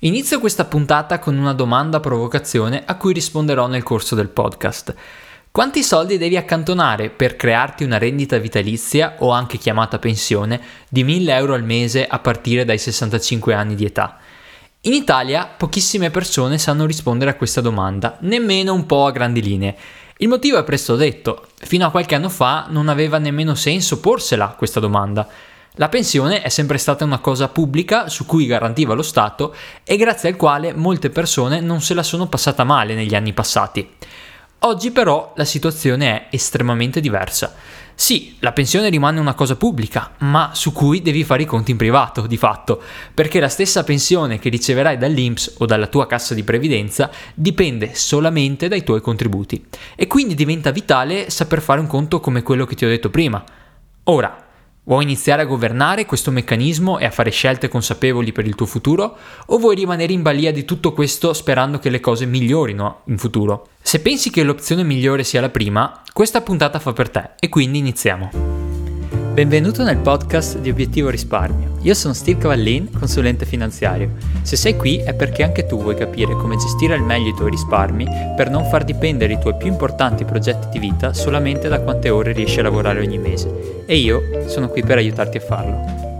Inizio questa puntata con una domanda provocazione a cui risponderò nel corso del podcast. Quanti soldi devi accantonare per crearti una rendita vitalizia o anche chiamata pensione di 1000 euro al mese a partire dai 65 anni di età? In Italia pochissime persone sanno rispondere a questa domanda, nemmeno un po' a grandi linee. Il motivo è presto detto, fino a qualche anno fa non aveva nemmeno senso porsela questa domanda. La pensione è sempre stata una cosa pubblica su cui garantiva lo Stato e grazie al quale molte persone non se la sono passata male negli anni passati. Oggi però la situazione è estremamente diversa. Sì, la pensione rimane una cosa pubblica, ma su cui devi fare i conti in privato, di fatto, perché la stessa pensione che riceverai dall'INPS o dalla tua cassa di previdenza dipende solamente dai tuoi contributi e quindi diventa vitale saper fare un conto come quello che ti ho detto prima. Ora, Vuoi iniziare a governare questo meccanismo e a fare scelte consapevoli per il tuo futuro? O vuoi rimanere in balia di tutto questo sperando che le cose migliorino in futuro? Se pensi che l'opzione migliore sia la prima, questa puntata fa per te e quindi iniziamo. Benvenuto nel podcast di Obiettivo Risparmio. Io sono Steve Cavallin, consulente finanziario. Se sei qui è perché anche tu vuoi capire come gestire al meglio i tuoi risparmi per non far dipendere i tuoi più importanti progetti di vita solamente da quante ore riesci a lavorare ogni mese. E io sono qui per aiutarti a farlo.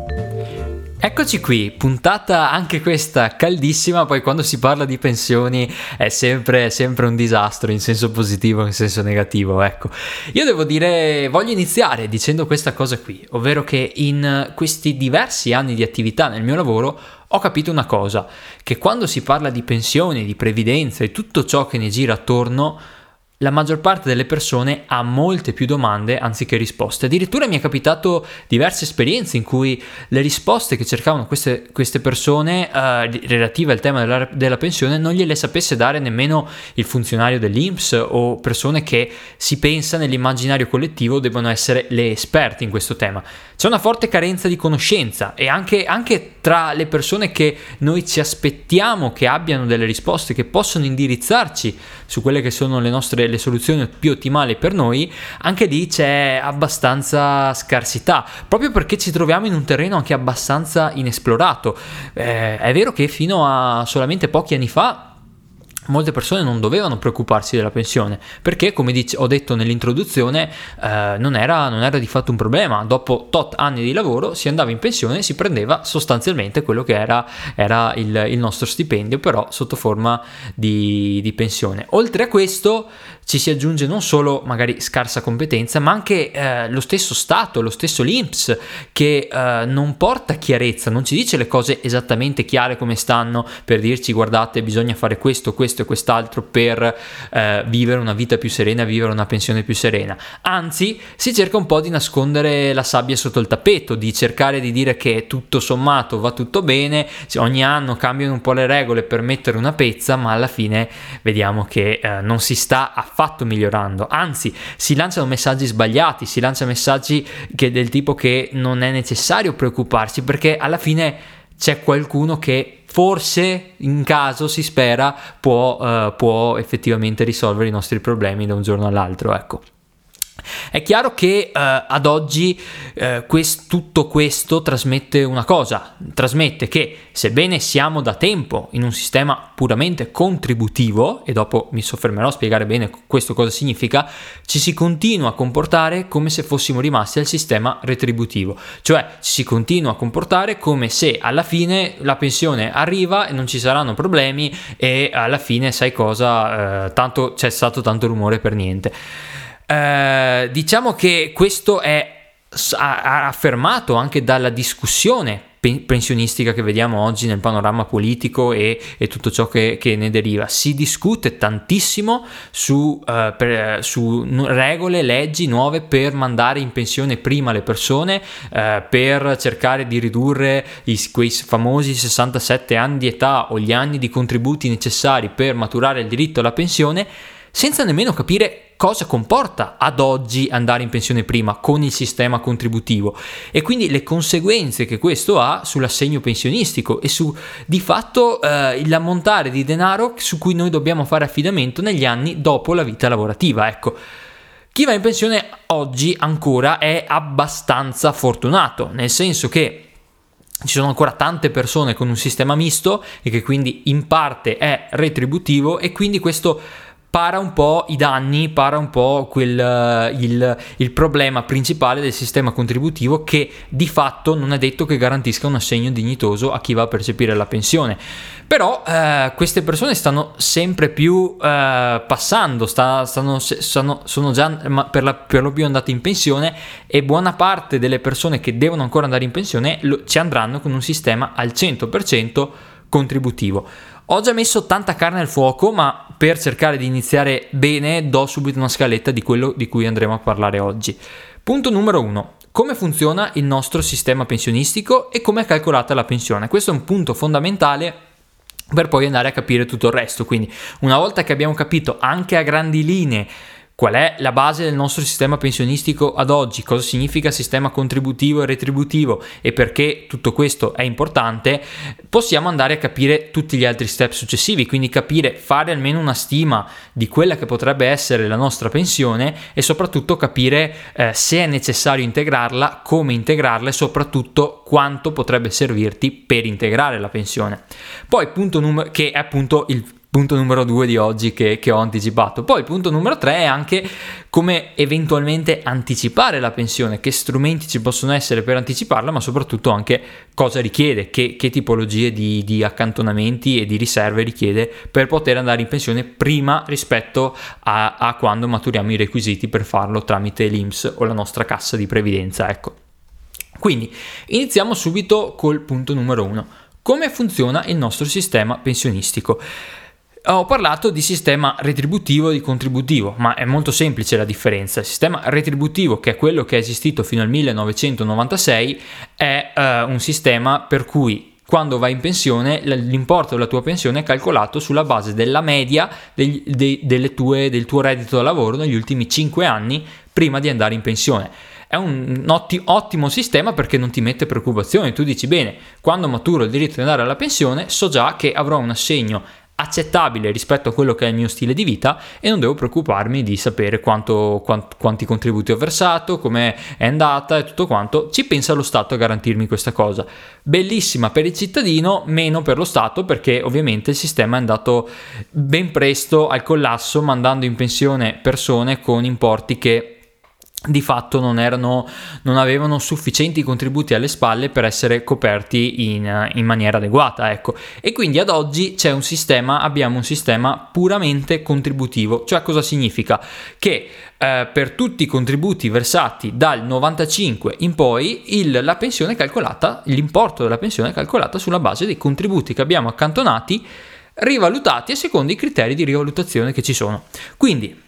Eccoci qui, puntata anche questa caldissima, poi quando si parla di pensioni è sempre, sempre, un disastro in senso positivo in senso negativo, ecco. Io devo dire, voglio iniziare dicendo questa cosa qui, ovvero che in questi diversi anni di attività nel mio lavoro ho capito una cosa, che quando si parla di pensioni, di previdenza e tutto ciò che ne gira attorno, la maggior parte delle persone ha molte più domande anziché risposte. Addirittura mi è capitato diverse esperienze in cui le risposte che cercavano queste, queste persone eh, relative al tema della, della, pensione non gliele sapesse dare nemmeno il funzionario dell'INPS o persone che si pensa nell'immaginario collettivo debbano essere le esperte in questo tema. C'è una forte carenza di conoscenza e anche, anche tra le persone che noi ci aspettiamo che abbiano delle risposte, che possono indirizzarci su quelle che sono le nostre le soluzioni più ottimali per noi, anche lì c'è abbastanza scarsità, proprio perché ci troviamo in un terreno anche abbastanza inesplorato. Eh, è vero che fino a solamente pochi anni fa molte persone non dovevano preoccuparsi della pensione perché come dice, ho detto nell'introduzione eh, non, era, non, era, di fatto un problema dopo tot anni di lavoro si andava in pensione e si prendeva sostanzialmente quello che era, era il, il, nostro stipendio però sotto forma di, di, pensione oltre a questo ci si aggiunge non solo magari scarsa competenza ma anche eh, lo stesso Stato lo stesso l'Inps che eh, non porta chiarezza non ci dice le cose esattamente chiare come stanno per dirci guardate bisogna fare questo questo e quest'altro per eh, vivere una vita più serena, vivere una pensione più serena. Anzi, si cerca un po' di nascondere la sabbia sotto il tappeto, di cercare di dire che tutto sommato va tutto bene, ogni anno cambiano un po' le regole per mettere una pezza, ma alla fine vediamo che eh, non si sta affatto migliorando. Anzi, si lanciano messaggi sbagliati, si lanciano messaggi che, del tipo che non è necessario preoccuparsi perché alla fine c'è qualcuno che forse in caso si spera può, uh, può effettivamente risolvere i nostri problemi da un giorno all'altro ecco è chiaro che uh, ad oggi uh, quest- tutto questo trasmette una cosa, trasmette che sebbene siamo da tempo in un sistema puramente contributivo, e dopo mi soffermerò a spiegare bene questo cosa significa, ci si continua a comportare come se fossimo rimasti al sistema retributivo, cioè ci si continua a comportare come se alla fine la pensione arriva e non ci saranno problemi e alla fine sai cosa, uh, tanto c'è stato tanto rumore per niente. Eh, diciamo che questo è affermato anche dalla discussione pensionistica che vediamo oggi nel panorama politico e, e tutto ciò che, che, ne deriva. Si discute tantissimo su, uh, per, su, regole, leggi nuove per mandare in pensione prima le persone, uh, per cercare di ridurre i, quei famosi 67 anni di età o gli anni di contributi necessari per maturare il diritto alla pensione, senza nemmeno capire cosa comporta ad oggi andare in pensione prima con il sistema contributivo e quindi le conseguenze che questo ha sull'assegno pensionistico e su di fatto eh, l'ammontare di denaro su cui noi dobbiamo fare affidamento negli anni dopo la vita lavorativa. Ecco. Chi va in pensione oggi ancora è abbastanza fortunato, nel senso che ci sono ancora tante persone con un sistema misto e che quindi in parte è retributivo e quindi questo para un po' i danni, para un po' quel, eh, il, il, problema principale del sistema contributivo che di fatto non è detto che garantisca un assegno dignitoso a chi va a percepire la pensione. Però eh, queste persone stanno sempre più eh, passando, sta, stanno, stanno, sono già per, la, per, lo più andate in pensione e buona parte delle persone che devono ancora andare in pensione lo, ci andranno con un sistema al 100% contributivo. Ho già messo tanta carne al fuoco, ma per cercare di iniziare bene do subito una scaletta di quello di cui andremo a parlare oggi. Punto numero 1. Come funziona il nostro sistema pensionistico e come è calcolata la pensione? Questo è un punto fondamentale per poi andare a capire tutto il resto. Quindi, una volta che abbiamo capito anche a grandi linee Qual è la base del nostro sistema pensionistico ad oggi? Cosa significa sistema contributivo e retributivo e perché tutto questo è importante? Possiamo andare a capire tutti gli altri step successivi, quindi capire, fare almeno una stima di quella che potrebbe essere la nostra pensione e soprattutto capire eh, se è necessario integrarla, come integrarla e soprattutto quanto potrebbe servirti per integrare la pensione. Poi punto numero che è appunto il punto numero due di oggi che, che, ho anticipato. Poi il punto numero tre è anche come eventualmente anticipare la pensione, che strumenti ci possono essere per anticiparla, ma soprattutto anche cosa richiede, che, che tipologie di, di, accantonamenti e di riserve richiede per poter andare in pensione prima rispetto a, a quando maturiamo i requisiti per farlo tramite l'IMS o la nostra cassa di previdenza. Ecco. Quindi iniziamo subito col punto numero uno. Come funziona il nostro sistema pensionistico? Ho parlato di sistema retributivo e di contributivo, ma è molto semplice la differenza. Il sistema retributivo, che è quello che è esistito fino al 1996, è uh, un sistema per cui quando vai in pensione l'importo della tua pensione è calcolato sulla base della media degli, de, tue, del tuo reddito da lavoro negli ultimi 5 anni prima di andare in pensione è un otti- ottimo sistema perché non ti mette preoccupazioni. Tu dici bene, quando maturo il diritto di andare alla pensione, so già che avrò un assegno accettabile rispetto a quello che è il mio stile di vita e non devo preoccuparmi di sapere quanto, quant, quanti contributi ho versato, come è andata e tutto quanto. Ci pensa lo Stato a garantirmi questa cosa. Bellissima per il cittadino, meno per lo Stato perché ovviamente il sistema è andato ben presto al collasso mandando in pensione persone con importi che di fatto non, erano, non avevano sufficienti contributi alle spalle per essere coperti in, in, maniera adeguata. Ecco. E quindi ad oggi un sistema, abbiamo un sistema puramente contributivo. Cioè cosa significa? Che eh, per tutti i contributi versati dal 95 in poi il, la pensione è calcolata, l'importo della pensione è calcolata sulla base dei contributi che abbiamo accantonati rivalutati a secondo i criteri di rivalutazione che ci sono. Quindi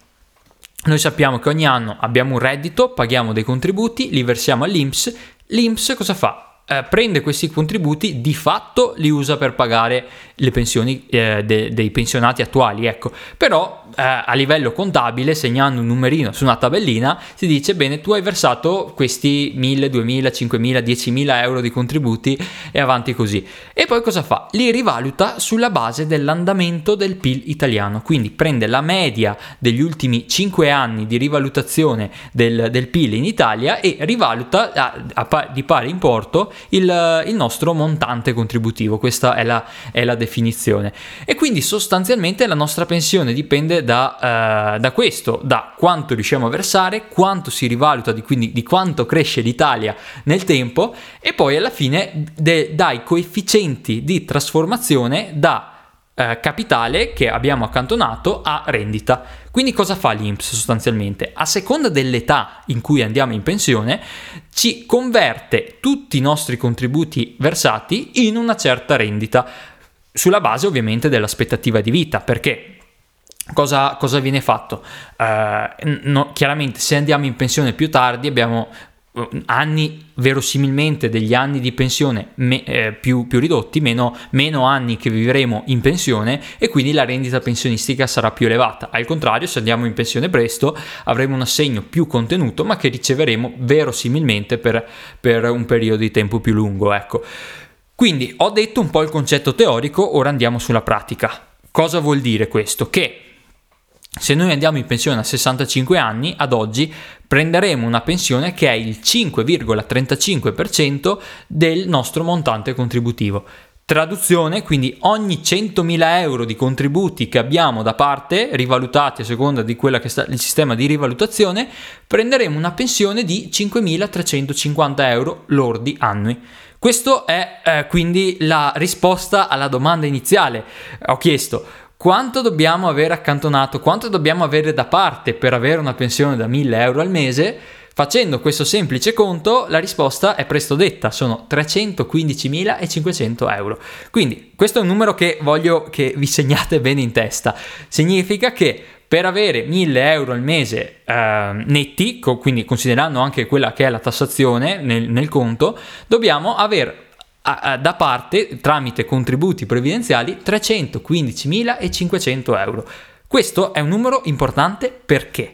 noi sappiamo che ogni anno abbiamo un reddito, paghiamo dei contributi, li versiamo all'INPS. L'INPS cosa fa? Eh, prende questi contributi, di fatto li usa per pagare le pensioni eh, de- dei pensionati attuali, ecco. Però eh, a livello contabile, segnando un numerino su una tabellina, si dice bene, tu hai versato questi 1000, 2000, 5000, 10.000 euro di contributi e avanti così. E poi cosa fa? Li rivaluta sulla base dell'andamento del PIL italiano, quindi prende la media degli ultimi 5 anni di rivalutazione del, del PIL in Italia e rivaluta a, a, di pari importo il, il nostro montante contributivo, questa è la, è la, definizione. E quindi sostanzialmente la nostra pensione dipende da, uh, da, questo, da quanto riusciamo a versare, quanto si rivaluta, di, quindi di quanto cresce l'Italia nel tempo e poi alla fine de, dai coefficienti di trasformazione da eh, capitale che abbiamo accantonato a rendita. Quindi cosa fa l'INPS sostanzialmente? A seconda dell'età in cui andiamo in pensione, ci converte tutti i nostri contributi versati in una certa rendita, sulla base ovviamente dell'aspettativa di vita, perché Cosa, cosa, viene fatto? Uh, no, chiaramente se andiamo in pensione più tardi abbiamo anni verosimilmente degli anni di pensione me, eh, più, più, ridotti, meno, meno, anni che vivremo in pensione e quindi la rendita pensionistica sarà più elevata. Al contrario, se andiamo in pensione presto avremo un assegno più contenuto ma che riceveremo verosimilmente per, per un periodo di tempo più lungo. Ecco. Quindi ho detto un po' il concetto teorico, ora andiamo sulla pratica. Cosa vuol dire questo? Che Se noi andiamo in pensione a 65 anni, ad oggi prenderemo una pensione che è il 5,35% del nostro montante contributivo. Traduzione, quindi ogni 100.000 euro di contributi che abbiamo da parte, rivalutati a seconda di quello che è il sistema di rivalutazione, prenderemo una pensione di 5.350 euro lordi annui. Questa è eh, quindi la risposta alla domanda iniziale. Ho chiesto quanto dobbiamo avere accantonato, quanto dobbiamo avere da parte per avere una pensione da 1.000 euro al mese Facendo questo semplice conto, la risposta è presto detta, sono 315.500 euro. Quindi questo è un numero che voglio che vi segnate bene in testa. Significa che per avere 1000 euro al mese eh, netti, quindi considerando anche quella che è la tassazione nel, nel conto, dobbiamo avere da parte tramite contributi previdenziali 315.500 euro. Questo è un numero importante perché?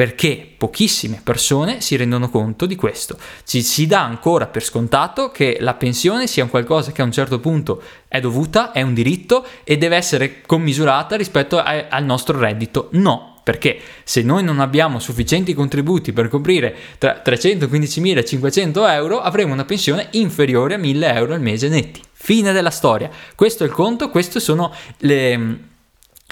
perché pochissime persone si rendono conto di questo. Ci si dà ancora per scontato che la pensione sia un qualcosa che a un certo punto è dovuta, è un diritto e deve essere commisurata rispetto a, al nostro reddito. No, perché se noi non abbiamo sufficienti contributi per coprire tra 315.500 euro, avremo una pensione inferiore a 1.000 euro al mese netti. Fine della storia. Questo è il conto, queste sono le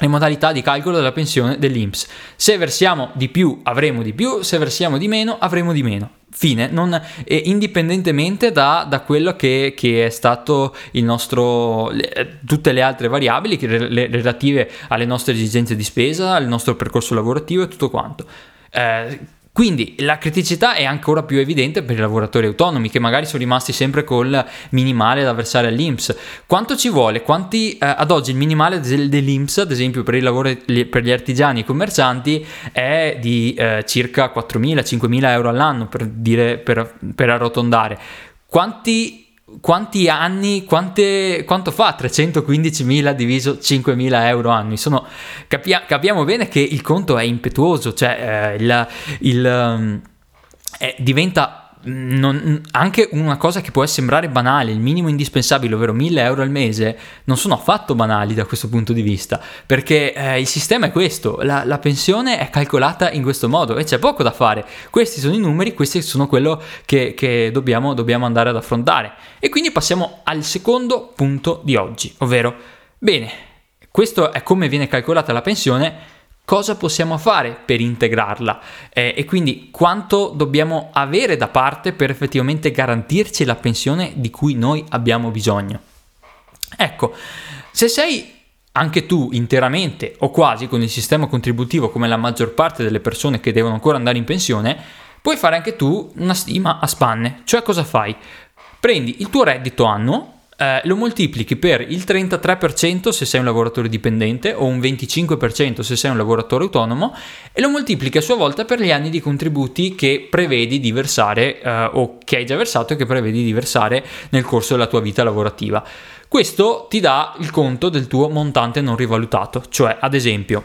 le modalità di calcolo della pensione dell'INPS. Se versiamo di più avremo di più, se versiamo di meno avremo di meno. Fine, non, eh, indipendentemente da, da quello che, che, è stato il nostro, le, tutte le altre variabili che, le, relative alle nostre esigenze di spesa, al nostro percorso lavorativo e tutto quanto. Eh, quindi la criticità è ancora più evidente per i lavoratori autonomi che magari sono rimasti sempre col minimale da versare all'INPS. Quanto ci vuole? Quanti, eh, ad oggi il minimale del, dell'INPS, ad esempio per, lavoro, per, gli artigiani e i commercianti, è di eh, circa 4.000-5.000 euro all'anno per, dire, per, per arrotondare. Quanti quanti anni, quante, quanto fa 315.000 diviso 5.000 euro annui? Sono, capia, capiamo bene che il conto è impetuoso, cioè eh, il, il, eh, diventa non, anche una cosa che può sembrare banale, il minimo indispensabile, ovvero 1000 euro al mese, non sono affatto banali da questo punto di vista, perché eh, il sistema è questo, la, la, pensione è calcolata in questo modo e c'è poco da fare. Questi sono i numeri, questi sono quello che, che dobbiamo, dobbiamo andare ad affrontare. E quindi passiamo al secondo punto di oggi, ovvero, bene, questo è come viene calcolata la pensione cosa possiamo fare per integrarla eh, e quindi quanto dobbiamo avere da parte per effettivamente garantirci la pensione di cui noi abbiamo bisogno. Ecco, se sei anche tu interamente o quasi con il sistema contributivo come la maggior parte delle persone che devono ancora andare in pensione, puoi fare anche tu una stima a spanne. Cioè cosa fai? Prendi il tuo reddito annuo eh, lo moltiplichi per il 33% se sei un lavoratore dipendente o un 25% se sei un lavoratore autonomo e lo moltiplichi a sua volta per gli anni di contributi che prevedi di versare eh, o che hai già versato e che prevedi di versare nel corso della tua vita lavorativa. Questo ti dà il conto del tuo montante non rivalutato, cioè ad esempio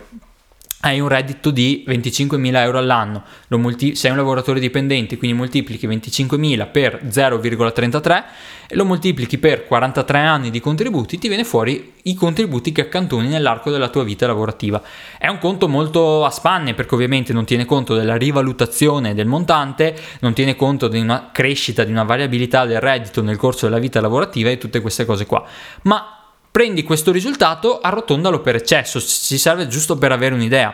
hai un reddito di 25.000 euro all'anno, multi- sei un lavoratore dipendente, quindi moltiplichi 25.000 per 0,33 e lo moltiplichi per 43 anni di contributi, ti viene fuori i contributi che accantoni nell'arco della tua vita lavorativa. È un conto molto a spanne perché ovviamente non tiene conto della rivalutazione del montante, non tiene conto di una crescita, di una variabilità del reddito nel corso della vita lavorativa e tutte queste cose qua. Ma Prendi questo risultato, arrotondalo per eccesso, ci serve giusto per avere un'idea.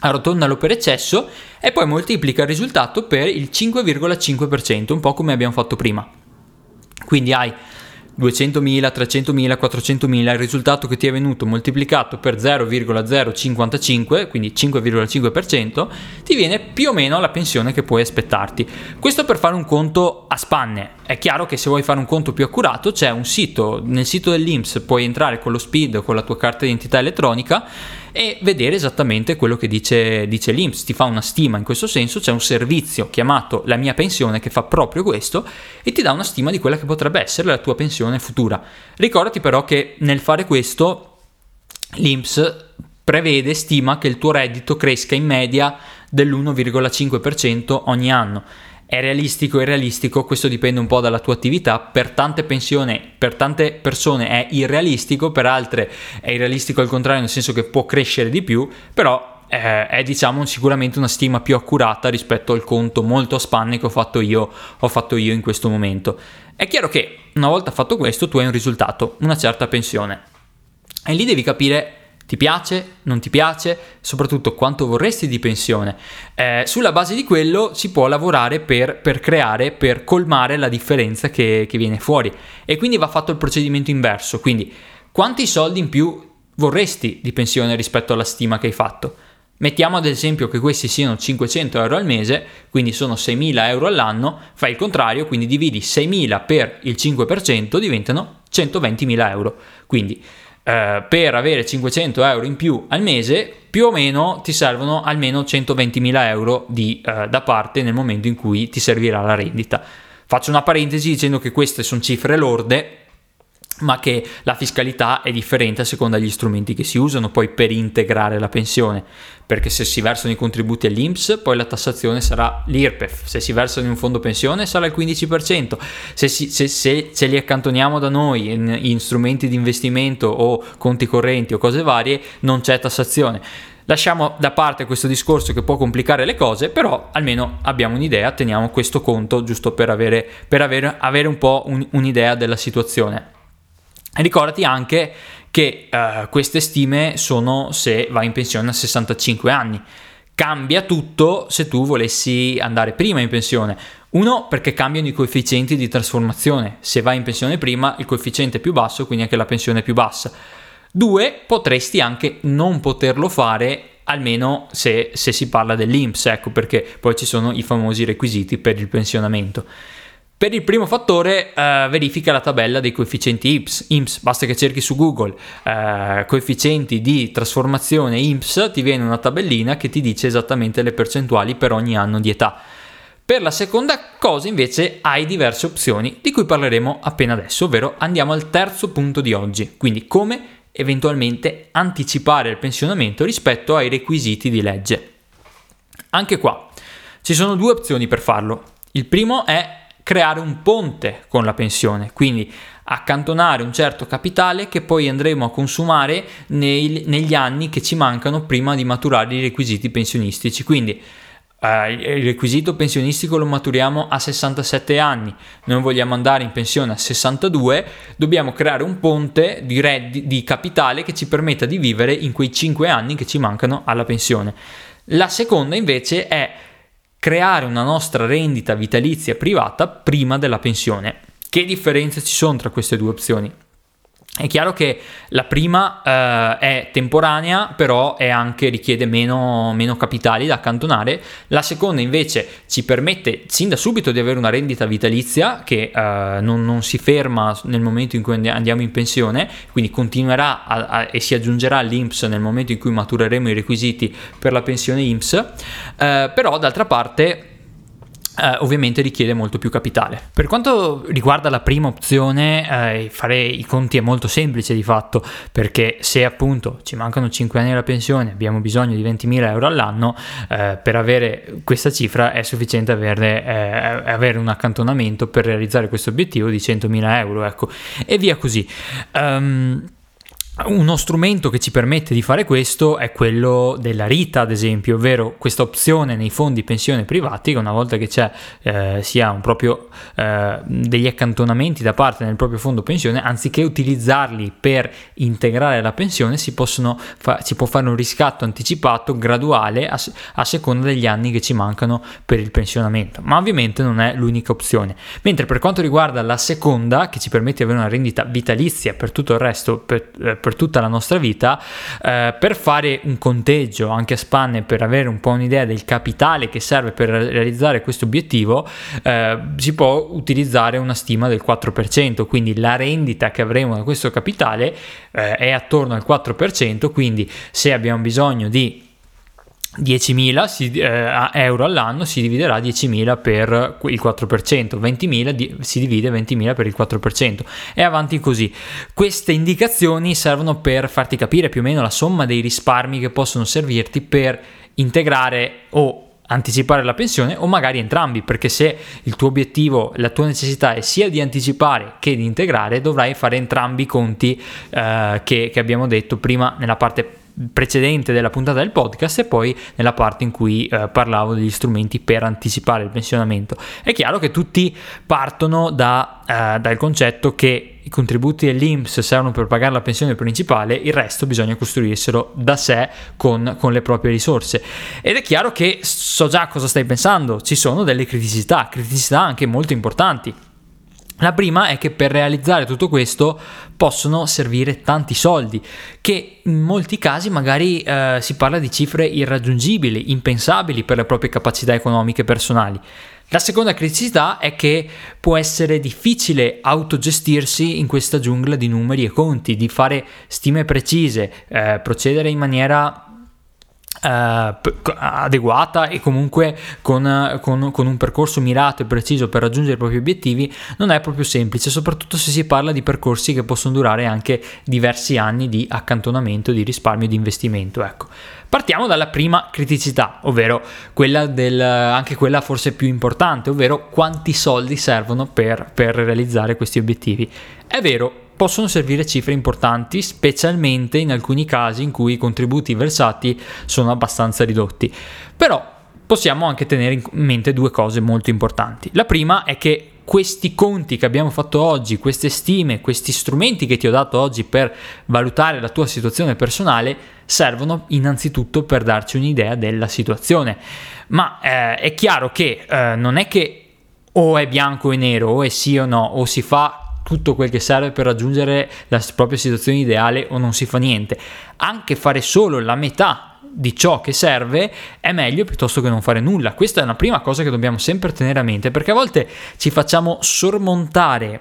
Arrotondalo per eccesso e poi moltiplica il risultato per il 5,5%, un po' come abbiamo fatto prima. Quindi hai 200.000, 300.000, 400.000, il risultato che ti è venuto moltiplicato per 0,055, quindi 5,5%, ti viene più o meno la pensione che puoi aspettarti. Questo per fare un conto a spanne. È chiaro che se vuoi fare un conto più accurato c'è un sito, nel sito dell'INPS puoi entrare con lo SPID con la tua carta d'identità elettronica e vedere esattamente quello che dice, dice l'INPS, ti fa una stima in questo senso, c'è un servizio chiamato La mia pensione che fa proprio questo e ti dà una stima di quella che potrebbe essere la tua pensione futura. Ricordati però che nel fare questo l'INPS prevede, stima che il tuo reddito cresca in media dell'1,5% ogni anno è realistico, è realistico, questo dipende un po' dalla tua attività, per tante pensioni, per tante persone è irrealistico, per altre è irrealistico al contrario, nel senso che può crescere di più, però eh, è diciamo sicuramente una stima più accurata rispetto al conto molto a spanne che ho fatto io, ho fatto io in questo momento. È chiaro che una volta fatto questo tu hai un risultato, una certa pensione. E lì devi capire ti piace, non ti piace, soprattutto quanto vorresti di pensione. Eh, sulla base di quello si può lavorare per, per creare, per colmare la differenza che, che viene fuori. E quindi va fatto il procedimento inverso. Quindi quanti soldi in più vorresti di pensione rispetto alla stima che hai fatto? Mettiamo ad esempio che questi siano 500 euro al mese, quindi sono 6.000 euro all'anno, fai il contrario, quindi dividi 6.000 per il 5%, diventano 120.000 euro. Quindi eh, per avere 500 euro in più al mese, più o meno ti servono almeno 120.000 euro di, eh, da parte nel momento in cui ti servirà la rendita. Faccio una parentesi dicendo che queste sono cifre lorde, ma che la fiscalità è differente a seconda degli strumenti che si usano poi per integrare la pensione, perché se si versano i contributi all'INPS poi la tassazione sarà l'IRPEF, se si versano in un fondo pensione sarà il 15%, se, si, se, se, se li accantoniamo da noi in, in strumenti di investimento o conti correnti o cose varie non c'è tassazione. Lasciamo da parte questo discorso che può complicare le cose, però almeno abbiamo un'idea, teniamo questo conto giusto per avere, per avere, avere un po' un, un'idea della situazione. Ricordati anche che uh, queste stime sono se vai in pensione a 65 anni. Cambia tutto se tu volessi andare prima in pensione. Uno, perché cambiano i coefficienti di trasformazione. Se vai in pensione prima, il coefficiente è più basso, quindi anche la pensione è più bassa. Due, potresti anche non poterlo fare almeno se, se si parla dell'INPS, ecco perché poi ci sono i famosi requisiti per il pensionamento. Per il primo fattore eh, verifica la tabella dei coefficienti IPS, IMSS, basta che cerchi su Google eh, coefficienti di trasformazione IMSS, ti viene una tabellina che ti dice esattamente le percentuali per ogni anno di età. Per la seconda cosa invece hai diverse opzioni di cui parleremo appena adesso, ovvero andiamo al terzo punto di oggi, quindi come eventualmente anticipare il pensionamento rispetto ai requisiti di legge. Anche qua ci sono due opzioni per farlo. Il primo è creare un ponte con la pensione, quindi accantonare un certo capitale che poi andremo a consumare nei, negli anni che ci mancano prima di maturare i requisiti pensionistici. Quindi eh, il requisito pensionistico lo maturiamo a 67 anni, noi vogliamo andare in pensione a 62, dobbiamo creare un ponte di, reddi, di capitale che ci permetta di vivere in quei 5 anni che ci mancano alla pensione. La seconda invece è creare una nostra rendita vitalizia privata prima della pensione. Che differenze ci sono tra queste due opzioni? È chiaro che la prima eh, è temporanea, però anche, richiede meno, meno, capitali da accantonare. La seconda invece ci permette sin da subito di avere una rendita vitalizia che eh, non, non, si ferma nel momento in cui andiamo in pensione, quindi continuerà a, a, e si aggiungerà all'INPS nel momento in cui matureremo i requisiti per la pensione INPS. Eh, però d'altra parte eh, ovviamente richiede molto più capitale. Per quanto riguarda la prima opzione, eh, fare i conti è molto semplice di fatto, perché se appunto ci mancano 5 anni alla pensione, abbiamo bisogno di 20.000 euro all'anno, eh, per avere questa cifra è sufficiente avere, eh, avere, un accantonamento per realizzare questo obiettivo di 100.000 euro, ecco, e via così. Um, uno strumento che ci permette di fare questo è quello della RITA, ad esempio, ovvero questa opzione nei fondi pensione privati che una volta che c'è eh, si ha proprio, eh, degli accantonamenti da parte nel proprio fondo pensione, anziché utilizzarli per integrare la pensione, si, fa- si può fare un riscatto anticipato graduale a, a seconda degli anni che ci mancano per il pensionamento. Ma ovviamente non è l'unica opzione. Mentre per quanto riguarda la seconda, che ci permette di avere una rendita vitalizia per tutto il resto, per, eh, per tutta la nostra vita, eh, per fare un conteggio anche a spanne, per avere un po' un'idea del capitale che serve per realizzare questo obiettivo, eh, si può utilizzare una stima del 4%, quindi la rendita che avremo da questo capitale eh, è attorno al 4%, quindi se abbiamo bisogno di 10.000 si, eh, euro all'anno si dividerà 10.000 per il 4%, 20.000 di, si divide 20.000 per il 4% e avanti così. Queste indicazioni servono per farti capire più o meno la somma dei risparmi che possono servirti per integrare o anticipare la pensione o magari entrambi, perché se il tuo obiettivo, la tua necessità è sia di anticipare che di integrare, dovrai fare entrambi i conti eh, che, che abbiamo detto prima nella parte precedente della puntata del podcast e poi nella parte in cui eh, parlavo degli strumenti per anticipare il pensionamento. È chiaro che tutti partono da, eh, dal concetto che i contributi dell'INPS servono per pagare la pensione principale, il resto bisogna costruirselo da sé con, con le proprie risorse. Ed è chiaro che so già cosa stai pensando, ci sono delle criticità, criticità anche molto importanti. La prima è che per realizzare tutto questo possono servire tanti soldi, che in molti casi magari eh, si parla di cifre irraggiungibili, impensabili per le proprie capacità economiche personali. La seconda criticità è che può essere difficile autogestirsi in questa giungla di numeri e conti, di fare stime precise, eh, procedere in maniera Uh, adeguata e comunque con, con, con, un percorso mirato e preciso per raggiungere i propri obiettivi non è proprio semplice, soprattutto se si parla di percorsi che possono durare anche diversi anni di accantonamento, di risparmio di investimento. Ecco. Partiamo dalla prima criticità, ovvero quella del, anche quella forse più importante, ovvero quanti soldi servono per, per realizzare questi obiettivi. È vero, possono servire cifre importanti, specialmente in alcuni casi in cui i contributi versati sono abbastanza ridotti. Però possiamo anche tenere in mente due cose molto importanti. La prima è che questi conti che abbiamo fatto oggi, queste stime, questi strumenti che ti ho dato oggi per valutare la tua situazione personale servono innanzitutto per darci un'idea della situazione. Ma eh, è chiaro che eh, non è che o è bianco e nero, o è sì o no, o si fa tutto quel che serve per raggiungere la propria situazione ideale o non si fa niente. Anche fare solo la metà di ciò che serve è meglio piuttosto che non fare nulla. Questa è una prima cosa che dobbiamo sempre tenere a mente perché a volte ci facciamo sormontare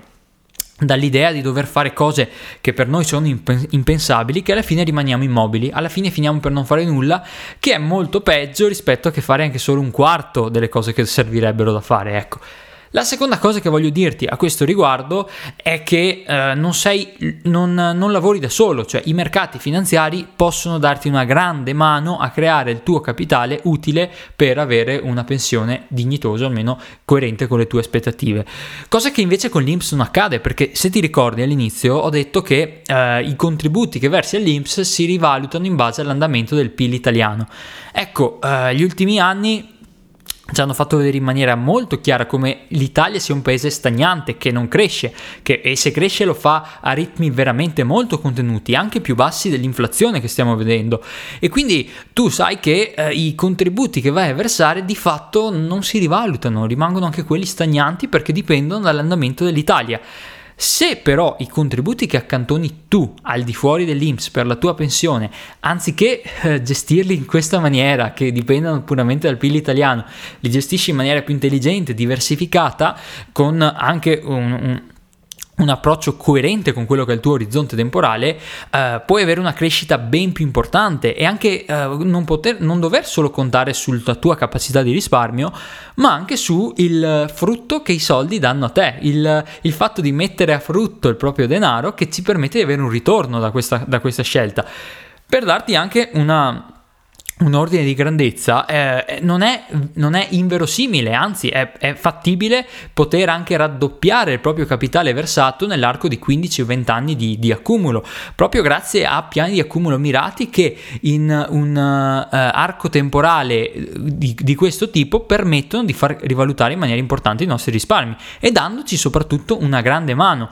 dall'idea di dover fare cose che per noi sono impensabili che alla fine rimaniamo immobili, alla fine finiamo per non fare nulla, che è molto peggio rispetto a che fare anche solo un quarto delle cose che servirebbero da fare, ecco. La seconda cosa che voglio dirti a questo riguardo è che eh, non, sei, non, non, lavori da solo, cioè i mercati finanziari possono darti una grande mano a creare il tuo capitale utile per avere una pensione dignitosa, almeno coerente con le tue aspettative. Cosa che invece con l'INPS non accade, perché se ti ricordi all'inizio ho detto che eh, i contributi che versi all'INPS si rivalutano in base all'andamento del PIL italiano. Ecco, eh, gli ultimi anni ci hanno fatto vedere in maniera molto chiara come l'Italia sia un paese stagnante, che non cresce, che, e se cresce lo fa a ritmi veramente molto contenuti, anche più bassi dell'inflazione che stiamo vedendo. E quindi tu sai che eh, i contributi che vai a versare di fatto non si rivalutano, rimangono anche quelli stagnanti perché dipendono dall'andamento dell'Italia. Se però i contributi che accantoni tu al di fuori dell'INPS per la tua pensione, anziché eh, gestirli in questa maniera, che dipendono puramente dal PIL italiano, li gestisci in maniera più intelligente, diversificata, con anche un, un un approccio coerente con quello che è il tuo orizzonte temporale, eh, puoi avere una crescita ben più importante e anche eh, non, poter, non dover solo contare sulla tua capacità di risparmio, ma anche sul frutto che i soldi danno a te, il, il, fatto di mettere a frutto il proprio denaro che ci permette di avere un ritorno da questa, da questa scelta. Per darti anche una, un ordine di grandezza eh, non, è, non, è, inverosimile, anzi è, è, fattibile poter anche raddoppiare il proprio capitale versato nell'arco di 15 o 20 anni di, di accumulo, proprio grazie a piani di accumulo mirati che in un uh, arco temporale di, di, questo tipo permettono di far rivalutare in maniera importante i nostri risparmi e dandoci soprattutto una grande mano.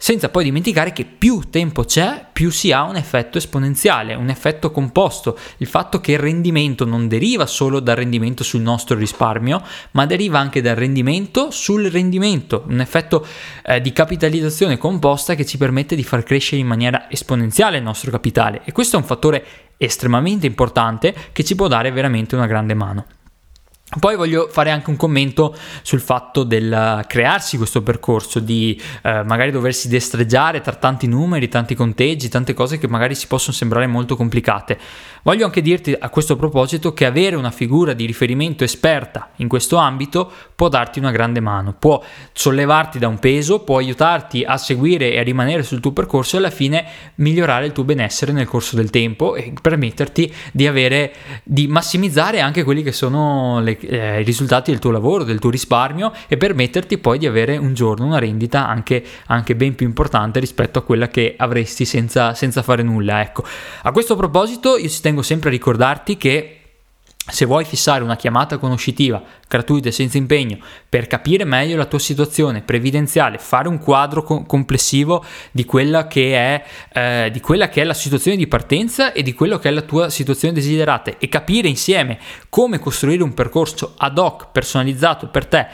Senza poi dimenticare che più tempo c'è, più si ha un effetto esponenziale, un effetto composto, il fatto che il rendimento non deriva solo dal rendimento sul nostro risparmio, ma deriva anche dal rendimento sul rendimento, un effetto eh, di capitalizzazione composta che ci permette di far crescere in maniera esponenziale il nostro capitale. E questo è un fattore estremamente importante che ci può dare veramente una grande mano. Poi voglio fare anche un commento sul fatto del crearsi questo percorso, di eh, magari doversi destreggiare tra tanti numeri, tanti conteggi, tante cose che magari si possono sembrare molto complicate. Voglio anche dirti a questo proposito che avere una figura di riferimento esperta in questo ambito può darti una grande mano, può sollevarti da un peso, può aiutarti a seguire e a rimanere sul tuo percorso e alla fine migliorare il tuo benessere nel corso del tempo e permetterti di avere, di massimizzare anche quelli che sono le eh, i risultati del tuo lavoro, del tuo risparmio e permetterti poi di avere un giorno una rendita anche, anche ben più importante rispetto a quella che avresti senza, senza fare nulla. Ecco. A questo proposito io ci tengo sempre a ricordarti che se vuoi fissare una chiamata conoscitiva gratuita e senza impegno per capire meglio la tua situazione previdenziale, fare un quadro co- complessivo di quella, è, eh, di quella che è la situazione di partenza e di quello che è la tua situazione desiderata e capire insieme come costruire un percorso ad hoc personalizzato per te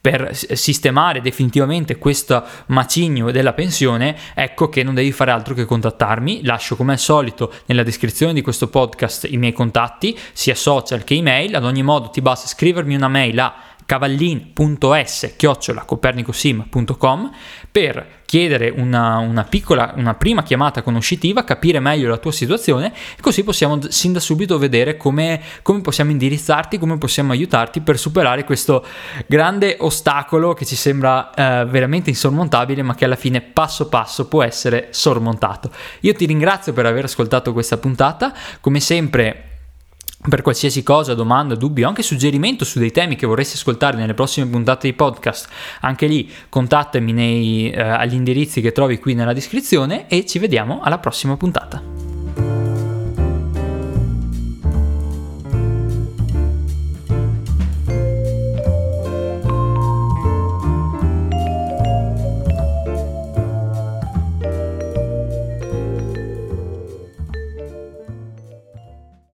per sistemare definitivamente questo macigno della pensione, ecco che non devi fare altro che contattarmi. Lascio come al solito nella descrizione di questo podcast i miei contatti, sia social che email. Ad ogni modo ti basta scrivermi una mail a cavallin.s chiocciolacopernicosim.com per chiedere una, una, piccola, una prima chiamata conoscitiva, capire meglio la tua situazione e così possiamo sin da subito vedere come, come possiamo indirizzarti, come possiamo aiutarti per superare questo grande ostacolo che ci sembra eh, veramente insormontabile ma che alla fine passo passo può essere sormontato. Io ti ringrazio per aver ascoltato questa puntata, come sempre per qualsiasi cosa, domanda, dubbio, anche suggerimento su dei temi che vorresti ascoltare nelle prossime puntate di podcast, anche lì contattami nei, eh, agli indirizzi che trovi qui nella descrizione e ci vediamo alla prossima puntata.